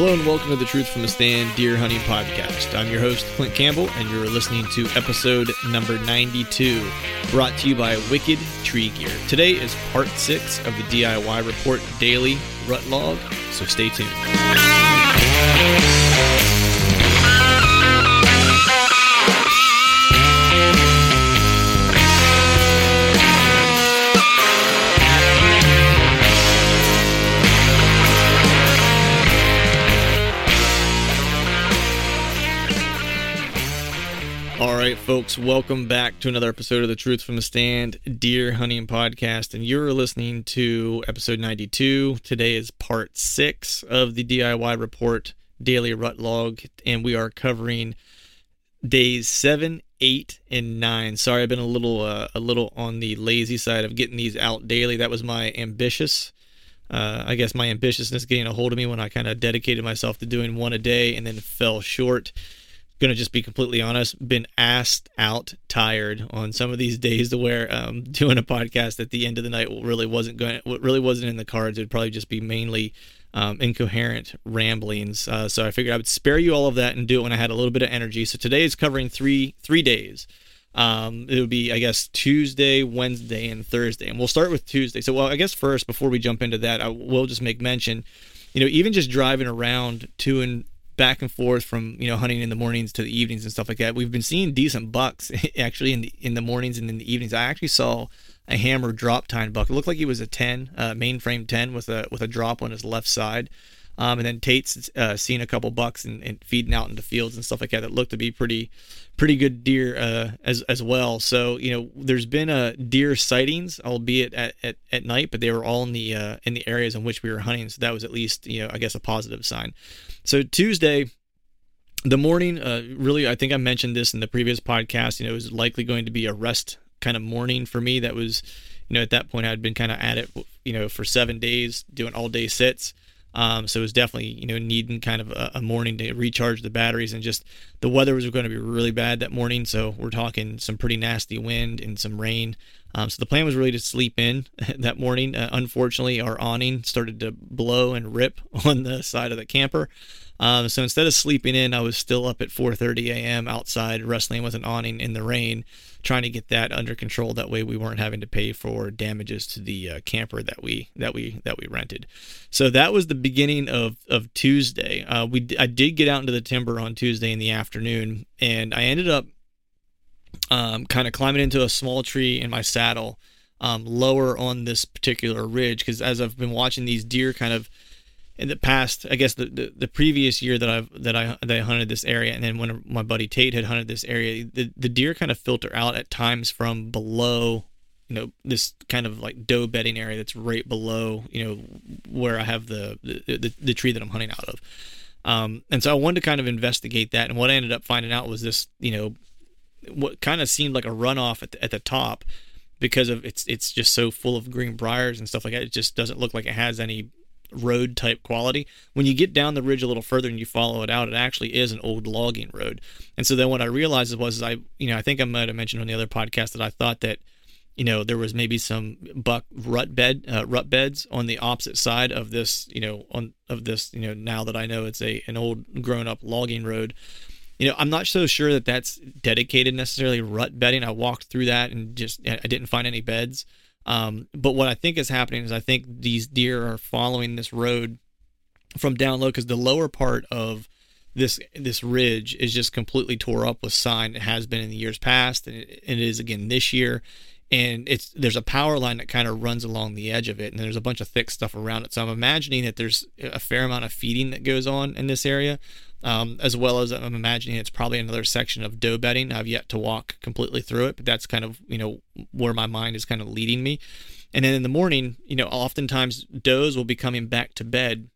Hello and welcome to the Truth from the Stand Deer Hunting Podcast. I'm your host, Clint Campbell, and you're listening to episode number 92, brought to you by Wicked Tree Gear. Today is part six of the DIY Report Daily Rut Log, so stay tuned. Folks, welcome back to another episode of the Truth from the Stand Deer Hunting Podcast. And you're listening to episode 92. Today is part six of the DIY Report Daily Rut Log, and we are covering days seven, eight, and nine. Sorry, I've been a little uh, a little on the lazy side of getting these out daily. That was my ambitious. Uh, I guess my ambitiousness getting a hold of me when I kind of dedicated myself to doing one a day and then fell short gonna just be completely honest been asked out tired on some of these days to where um, doing a podcast at the end of the night really wasn't going really wasn't in the cards. It would probably just be mainly um, incoherent ramblings. Uh, so i figured i would spare you all of that and do it when i had a little bit of energy. So today is covering three three days. Um, it would be i guess tuesday wednesday and thursday. And we'll start with tuesday. So well i guess first before we jump into that i will just make mention you know even just driving around to and back and forth from you know hunting in the mornings to the evenings and stuff like that. We've been seeing decent bucks actually in the in the mornings and in the evenings. I actually saw a hammer drop tine buck. It looked like he was a 10, uh, mainframe 10 with a with a drop on his left side. Um, and then Tate's uh, seen a couple bucks and, and, feeding out into fields and stuff like that that looked to be pretty pretty good deer uh, as as well. So you know, there's been a uh, deer sightings, albeit at, at, at night, but they were all in the uh, in the areas in which we were hunting. So that was at least you know I guess a positive sign. So Tuesday, the morning, uh, really, I think I mentioned this in the previous podcast. You know, it was likely going to be a rest kind of morning for me. That was, you know, at that point I'd been kind of at it, you know, for seven days doing all day sits. Um, so it was definitely, you know, needing kind of a, a, morning to recharge the batteries and just the weather was going to be really bad that morning. So we're talking some pretty nasty wind and some rain. Um, so the plan was really to sleep in that morning. Uh, unfortunately, our awning started to blow and rip on the side of the camper. Um, so instead of sleeping in, I was still up at 4:30 a.m. outside wrestling with an awning in the rain, trying to get that under control. That way, we weren't having to pay for damages to the uh, camper that we that we that we rented. So that was the beginning of of Tuesday. Uh, we I did get out into the timber on Tuesday in the afternoon, and I ended up um, kind of climbing into a small tree in my saddle. Um, lower on this particular ridge because as I've been watching these deer kind of in the past, I guess the, the, the, previous year that I've that I that I hunted this area, and then when my buddy Tate had hunted this area, the, the deer kind of filter out at times from below, you know, this kind of like doe bedding area that's right below, you know, where I have the the, the, the tree that I'm hunting out of. Um, and so I wanted to kind of investigate that. And what I ended up finding out was this, you know, what kind of seemed like a runoff at the, at the top because of it's it's just so full of green briars and stuff like that. It just doesn't look like it has any road type quality. When you get down the ridge a little further and you follow it out, it actually is an old logging road. And so then what I realized was I, you know, I think I might have mentioned on the other podcast that I thought that, you know, there was maybe some buck rut bed, uh, rut beds on the opposite side of this, you know, on of this, you know, now that I know it's a an old grown up logging road. You know, I'm not so sure that that's dedicated necessarily rut bedding. I walked through that and just I didn't find any beds. Um, but what I think is happening is I think these deer are following this road from down low because the lower part of this this ridge is just completely tore up with sign. It has been in the years past, and it, and it is again this year. And it's there's a power line that kind of runs along the edge of it, and there's a bunch of thick stuff around it. So I'm imagining that there's a fair amount of feeding that goes on in this area um, as well as I'm imagining it's probably another section of doe bedding. I've yet to walk completely through it, but that's kind of you know where my mind is kind of leading me. And then in the morning, you know, oftentimes does will be coming back to bed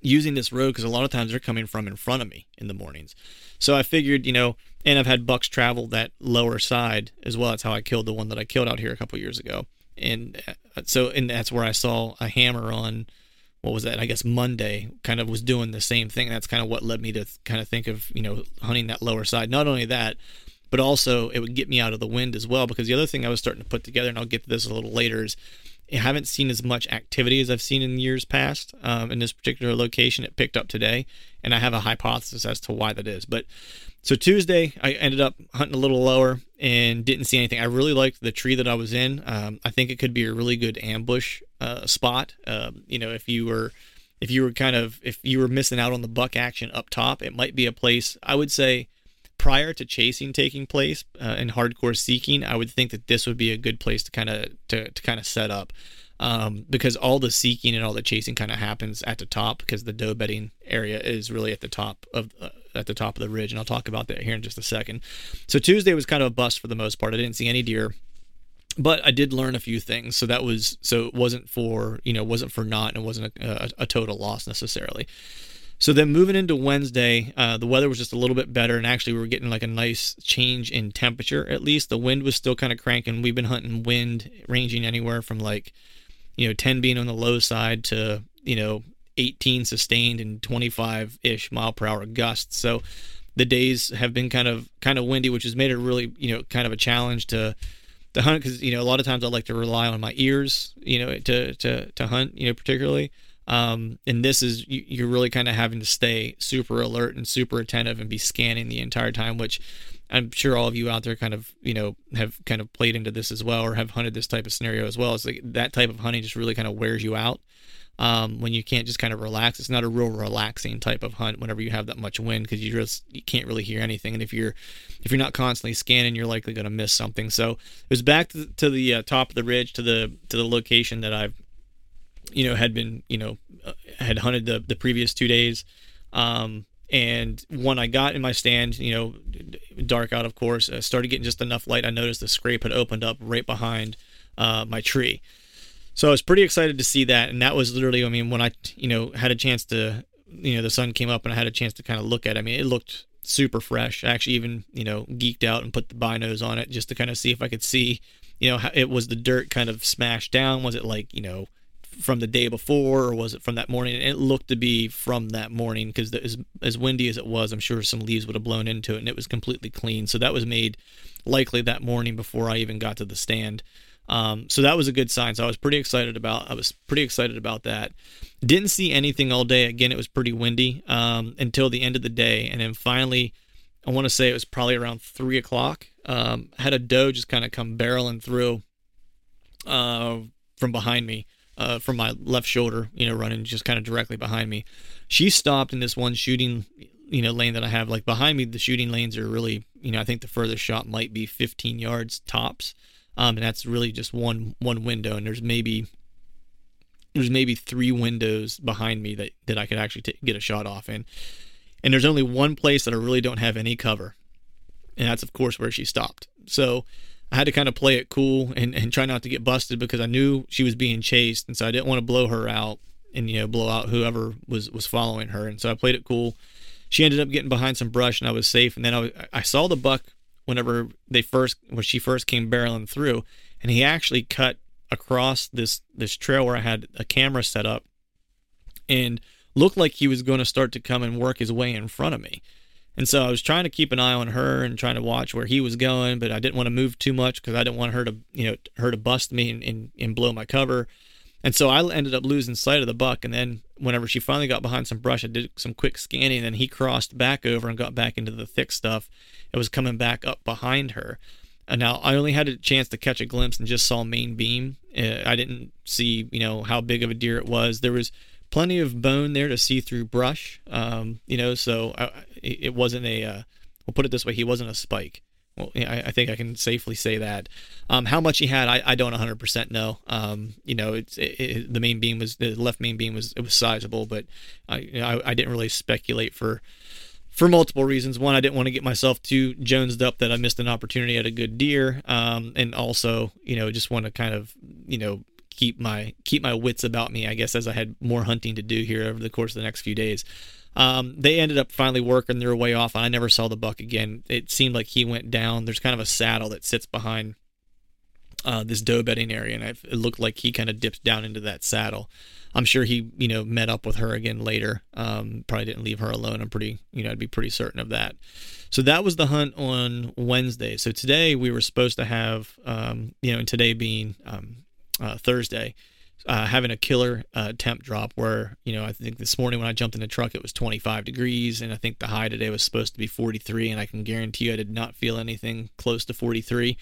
using this road because a lot of times they're coming from in front of me in the mornings. So I figured, you know, and I've had bucks travel that lower side as well. That's how I killed the one that I killed out here a couple years ago. And uh, so, and that's where I saw a hammer on what was that? I guess Monday kind of was doing the same thing. That's kind of what led me to kind of think of, you know, hunting that lower side. Not only that, but also it would get me out of the wind as well. Because the other thing I was starting to put together, and I'll get to this a little later, is I haven't seen as much activity as I've seen in years past um, in this particular location. It picked up today, and I have a hypothesis as to why that is. But so Tuesday, I ended up hunting a little lower and didn't see anything. I really liked the tree that I was in. Um, I think it could be a really good ambush uh, spot. Um, you know, if you were if you were kind of if you were missing out on the buck action up top, it might be a place. I would say prior to chasing taking place uh, and hardcore seeking, I would think that this would be a good place to kind of to, to kind of set up. Um, because all the seeking and all the chasing kind of happens at the top because the doe bedding area is really at the top of uh, at the top of the ridge, and I'll talk about that here in just a second. So Tuesday was kind of a bust for the most part. I didn't see any deer, but I did learn a few things. So that was so it wasn't for you know wasn't for naught and it wasn't a, a, a total loss necessarily. So then moving into Wednesday, uh, the weather was just a little bit better, and actually we were getting like a nice change in temperature. At least the wind was still kind of cranking. We've been hunting wind ranging anywhere from like, you know, 10 being on the low side to you know 18 sustained and 25 ish mile per hour gusts. So the days have been kind of kind of windy, which has made it really you know kind of a challenge to to hunt because you know a lot of times I like to rely on my ears, you know, to to to hunt, you know, particularly. Um, and this is you're really kind of having to stay super alert and super attentive and be scanning the entire time, which I'm sure all of you out there kind of you know have kind of played into this as well or have hunted this type of scenario as well. It's like that type of hunting just really kind of wears you out um, when you can't just kind of relax. It's not a real relaxing type of hunt whenever you have that much wind because you just you can't really hear anything. And if you're if you're not constantly scanning, you're likely going to miss something. So it was back to, to the uh, top of the ridge to the to the location that I've you know had been you know uh, had hunted the the previous two days. Um, and when I got in my stand, you know, dark out, of course, I started getting just enough light. I noticed the scrape had opened up right behind uh, my tree. So I was pretty excited to see that, and that was literally, I mean, when I, you know, had a chance to, you know, the sun came up and I had a chance to kind of look at. it. I mean, it looked super fresh. I actually even, you know, geeked out and put the binos on it just to kind of see if I could see, you know, how it was the dirt kind of smashed down. Was it like, you know, from the day before or was it from that morning? And it looked to be from that morning because as as windy as it was, I'm sure some leaves would have blown into it, and it was completely clean. So that was made likely that morning before I even got to the stand. Um, so that was a good sign. So I was pretty excited about. I was pretty excited about that. Didn't see anything all day. Again, it was pretty windy um, until the end of the day, and then finally, I want to say it was probably around three o'clock. Um, had a doe just kind of come barreling through uh, from behind me. Uh, from my left shoulder, you know, running just kind of directly behind me. She stopped in this one shooting, you know, lane that I have. Like behind me, the shooting lanes are really, you know, I think the furthest shot might be 15 yards tops um, and that's really just one one window. And there's maybe there's maybe three windows behind me that that I could actually t- get a shot off in. And there's only one place that I really don't have any cover, and that's of course where she stopped. So I had to kind of play it cool and, and try not to get busted because I knew she was being chased, and so I didn't want to blow her out. and you know blow out whoever was was following her. And so I played it cool. She ended up getting behind some brush, and I was safe. And then I, I saw the buck whenever they first when she first came barreling through, and he actually cut across this this trail where I had a camera set up, and looked like he was going to start to come and work his way in front of me. And so I was trying to keep an eye on her and trying to watch where he was going, but I didn't want to move too much because I didn't want her to, you know, her to bust me and, and, and blow my cover. And so I ended up losing sight of the buck. And then whenever she finally got behind some brush, I did some quick scanning. And he crossed back over and got back into the thick stuff. It was coming back up behind her. And now I only had a chance to catch a glimpse and just saw main beam. Uh, I didn't see, you know, how big of a deer it was. There was plenty of bone there to see through brush. Um, you know, so I, it wasn't a. Uh, we'll put it this way: he wasn't a spike. Well, I, I think I can safely say that. Um, how much he had, I, I don't 100% know. Um, you know, it's it, it, the main beam was the left main beam was it was sizable, but I, you know, I I didn't really speculate for for multiple reasons. One, I didn't want to get myself too jonesed up that I missed an opportunity at a good deer, um, and also, you know, just want to kind of, you know, keep my keep my wits about me, I guess, as I had more hunting to do here over the course of the next few days. Um, they ended up finally working their way off. I never saw the buck again. It seemed like he went down. There's kind of a saddle that sits behind uh, this doe bedding area, and it looked like he kind of dipped down into that saddle. I'm sure he, you know, met up with her again later. Um, probably didn't leave her alone. I'm pretty, you know, I'd be pretty certain of that. So that was the hunt on Wednesday. So today we were supposed to have, um, you know, and today being um, uh, Thursday, uh, having a killer uh, temp drop where, you know, I think this morning when I jumped in the truck, it was 25 degrees. And I think the high today was supposed to be 43. And I can guarantee you I did not feel anything close to 43.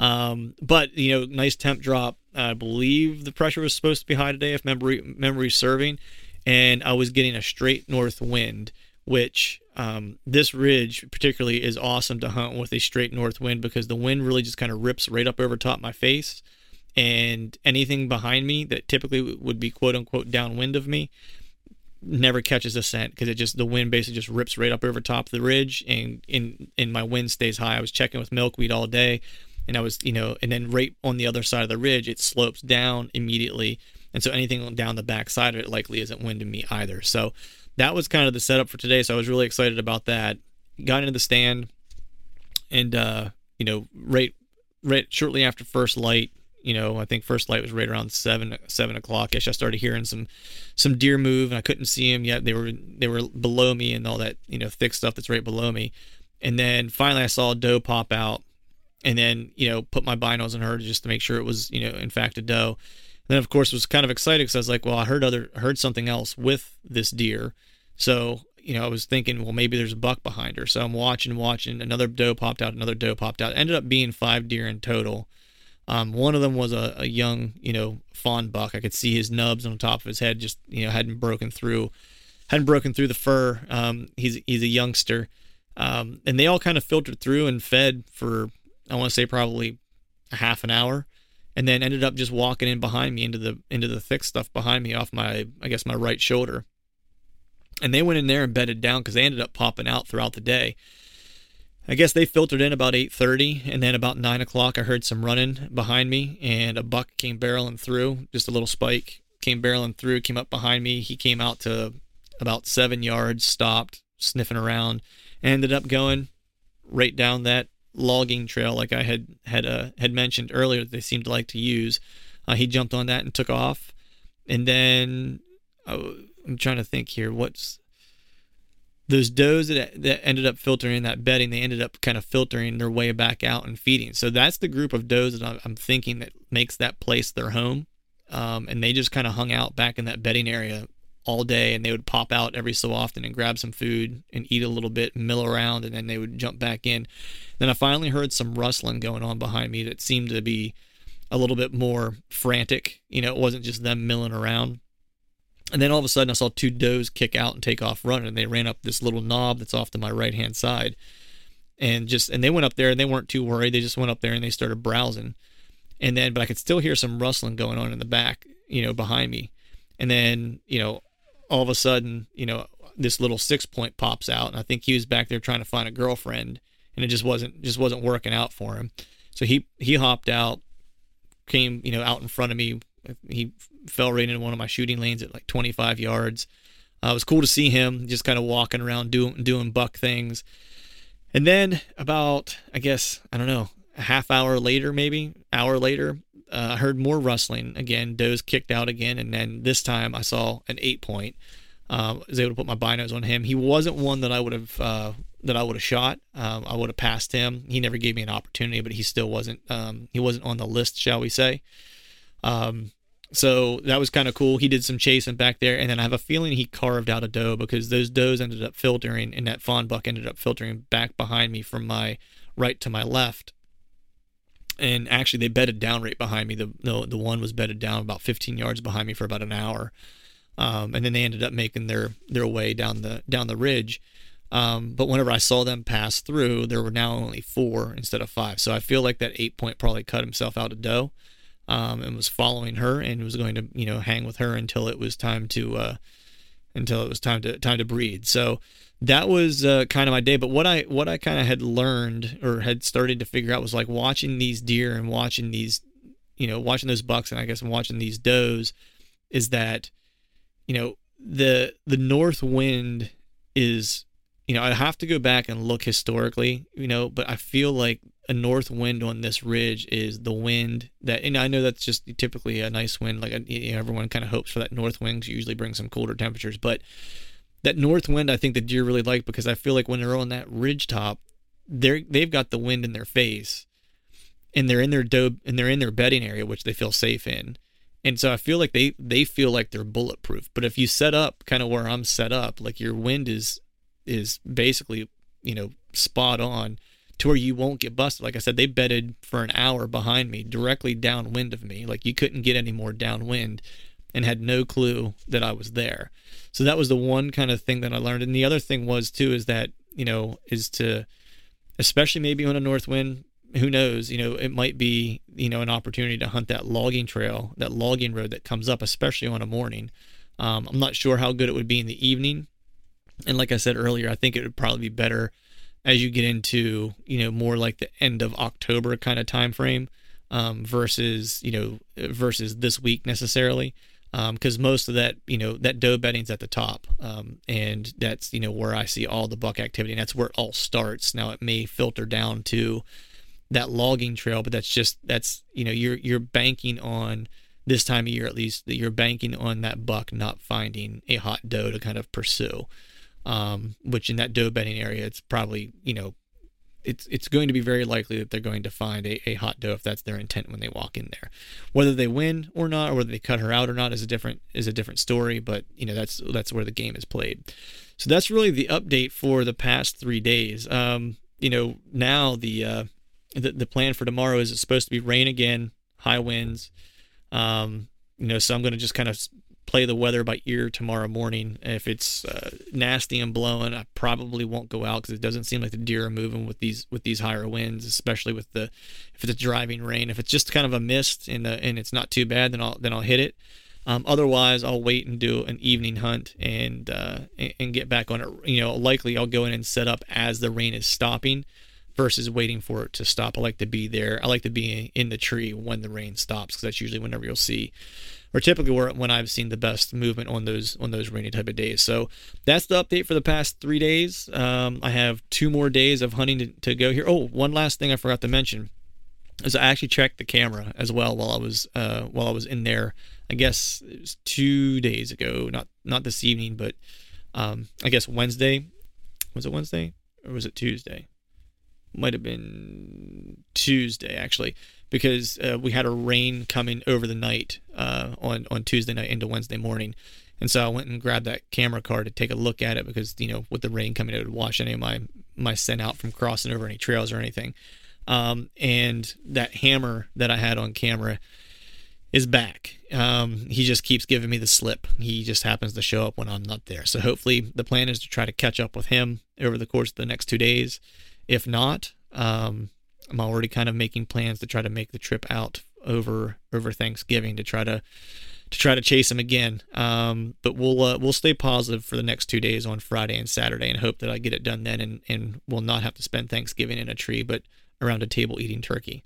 Um, but, you know, nice temp drop. I believe the pressure was supposed to be high today, if memory memory serving. And I was getting a straight north wind, which um, this ridge particularly is awesome to hunt with a straight north wind because the wind really just kind of rips right up over top my face and anything behind me that typically would be quote unquote downwind of me never catches a scent because it just the wind basically just rips right up over top of the ridge and in and my wind stays high. I was checking with milkweed all day and I was you know and then right on the other side of the ridge it slopes down immediately and so anything down the back side of it likely isn't wind winding me either. So that was kind of the setup for today. So I was really excited about that. Got into the stand and uh you know right right shortly after first light you know, I think first light was right around seven seven o'clock ish. I started hearing some some deer move, and I couldn't see them yet. They were they were below me and all that you know thick stuff that's right below me. And then finally, I saw a doe pop out, and then you know put my binos on her just to make sure it was you know in fact a doe. And then of course was kind of excited because I was like, well, I heard other heard something else with this deer, so you know I was thinking, well, maybe there's a buck behind her. So I'm watching, watching. Another doe popped out. Another doe popped out. Ended up being five deer in total. Um, one of them was a, a, young, you know, fawn buck. I could see his nubs on the top of his head, just you know, hadn't broken through, hadn't broken through the fur. Um, he's he's a youngster, um, and they all kind of filtered through and fed for I want to say probably a half an hour, and then ended up just walking in behind me into the into the thick stuff behind me off my I guess my right shoulder, and they went in there and bedded down because they ended up popping out throughout the day. I guess they filtered in about 8:30, and then about nine o'clock, I heard some running behind me, and a buck came barreling through, just a little spike came barreling through, came up behind me. He came out to about seven yards, stopped, sniffing around, ended up going right down that logging trail, like I had had uh, had mentioned earlier. That they seemed to like to use. Uh, he jumped on that and took off, and then oh, I'm trying to think here. What's those does that, that ended up filtering that bedding, they ended up kind of filtering their way back out and feeding. So that's the group of does that I'm thinking that makes that place their home. Um, and they just kind of hung out back in that bedding area all day and they would pop out every so often and grab some food and eat a little bit, mill around, and then they would jump back in. Then I finally heard some rustling going on behind me that seemed to be a little bit more frantic. You know, it wasn't just them milling around. And then all of a sudden, I saw two does kick out and take off running. And they ran up this little knob that's off to my right hand side, and just and they went up there and they weren't too worried. They just went up there and they started browsing. And then, but I could still hear some rustling going on in the back, you know, behind me. And then, you know, all of a sudden, you know, this little six point pops out, and I think he was back there trying to find a girlfriend, and it just wasn't just wasn't working out for him. So he he hopped out, came you know out in front of me he fell right into one of my shooting lanes at like 25 yards. Uh, it was cool to see him just kind of walking around doing doing buck things. And then about I guess I don't know a half hour later, maybe hour later, uh, I heard more rustling again. Doe's kicked out again, and then this time I saw an eight point. Uh, I was able to put my binos on him. He wasn't one that I would have uh, that I would have shot. Um, I would have passed him. He never gave me an opportunity, but he still wasn't um, he wasn't on the list, shall we say? Um, so that was kind of cool. He did some chasing back there, and then I have a feeling he carved out a doe because those does ended up filtering, and that fawn buck ended up filtering back behind me from my right to my left. And actually, they bedded down right behind me. The the, the one was bedded down about 15 yards behind me for about an hour, um, and then they ended up making their their way down the down the ridge. Um, but whenever I saw them pass through, there were now only four instead of five. So I feel like that eight point probably cut himself out a doe um, and was following her and was going to you know hang with her until it was time to uh, until it was time to time to breed. So that was uh, kind of my day. But what I what I kind of had learned or had started to figure out was like watching these deer and watching these you know watching those bucks and I guess watching these does is that you know the the north wind is you know I have to go back and look historically you know but I feel like a north wind on this ridge is the wind that, and I know that's just typically a nice wind. Like you know, everyone kind of hopes for that north wind. Usually brings some colder temperatures, but that north wind, I think the deer really like because I feel like when they're on that ridge top, they're they've got the wind in their face, and they're in their doe and they're in their bedding area, which they feel safe in. And so I feel like they they feel like they're bulletproof. But if you set up kind of where I'm set up, like your wind is is basically you know spot on to where you won't get busted. Like I said, they bedded for an hour behind me, directly downwind of me. Like you couldn't get any more downwind and had no clue that I was there. So that was the one kind of thing that I learned. And the other thing was too is that, you know, is to especially maybe on a north wind, who knows, you know, it might be, you know, an opportunity to hunt that logging trail, that logging road that comes up, especially on a morning. Um, I'm not sure how good it would be in the evening. And like I said earlier, I think it would probably be better as you get into you know more like the end of October kind of time frame um, versus you know versus this week necessarily because um, most of that you know that doe bedding's at the top um, and that's you know where I see all the buck activity and that's where it all starts. Now it may filter down to that logging trail, but that's just that's you know you're you're banking on this time of year at least that you're banking on that buck not finding a hot doe to kind of pursue um, which in that doe bedding area, it's probably, you know, it's it's going to be very likely that they're going to find a, a hot doe if that's their intent when they walk in there. Whether they win or not, or whether they cut her out or not, is a different is a different story. But you know that's that's where the game is played. So that's really the update for the past three days. Um, you know now the uh, the the plan for tomorrow is it's supposed to be rain again, high winds. Um, you know, so I'm going to just kind of play the weather by ear tomorrow morning. If it's uh, nasty and blowing, I probably won't go out because it doesn't seem like the deer are moving with these with these higher winds, especially with the if it's driving rain. If it's just kind of a mist and the, and it's not too bad, then I'll then I'll hit it. Um, otherwise, I'll wait and do an evening hunt and uh, and get back on it. You know, likely I'll go in and set up as the rain is stopping versus waiting for it to stop. I like to be there. I like to be in the tree when the rain stops because that's usually whenever you'll see or typically where when I've seen the best movement on those on those rainy type of days. So that's the update for the past three days. Um, I have two more days of hunting to, to go here. Oh, one last thing I forgot to mention is I actually checked the camera as well while I was uh, while I was in there. I guess it was two days ago, not not this evening, but um, I guess Wednesday. Was it Wednesday or was it Tuesday? Might have been Tuesday actually because uh, we had a rain coming over the night uh, on on Tuesday night into Wednesday morning, and so I went and grabbed that camera card to take a look at it because you know with the rain coming, it would wash any of my my scent out from crossing over any trails or anything. Um, and that hammer that I had on camera is back. Um, he just keeps giving me the slip. He just happens to show up when I'm not there. So hopefully the plan is to try to catch up with him over the course of the next two days. If not, um, I'm already kind of making plans to try to make the trip out over over Thanksgiving to try to to try to chase him again. Um, but we'll uh, we'll stay positive for the next two days on Friday and Saturday, and hope that I get it done then, and and we'll not have to spend Thanksgiving in a tree, but around a table eating turkey.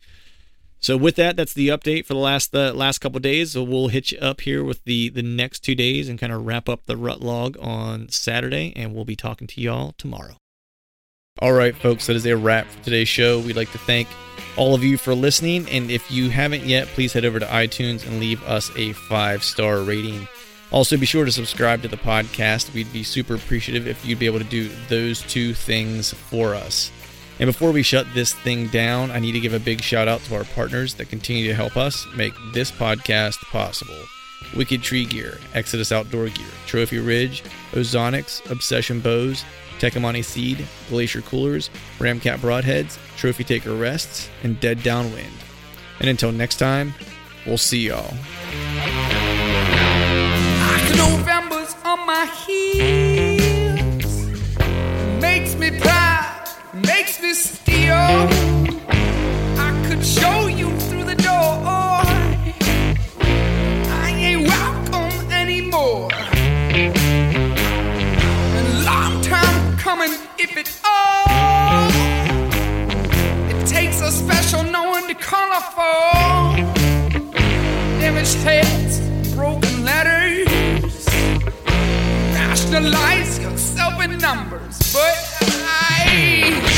So with that, that's the update for the last the last couple days. So we'll hit you up here with the the next two days and kind of wrap up the rut log on Saturday, and we'll be talking to y'all tomorrow. All right, folks, that is a wrap for today's show. We'd like to thank all of you for listening, and if you haven't yet, please head over to iTunes and leave us a five star rating. Also, be sure to subscribe to the podcast. We'd be super appreciative if you'd be able to do those two things for us. And before we shut this thing down, I need to give a big shout out to our partners that continue to help us make this podcast possible. Wicked Tree Gear, Exodus Outdoor Gear, Trophy Ridge, Ozonics, Obsession Bows, Tecomate Seed, Glacier Coolers, Ramcat Broadheads, Trophy Taker Rests, and Dead Downwind. And until next time, we'll see y'all. November's on my heels makes me proud, makes me steal. I could show you through the door. Knowing to color. Damaged heads, broken letters rationalize yourself in numbers, but I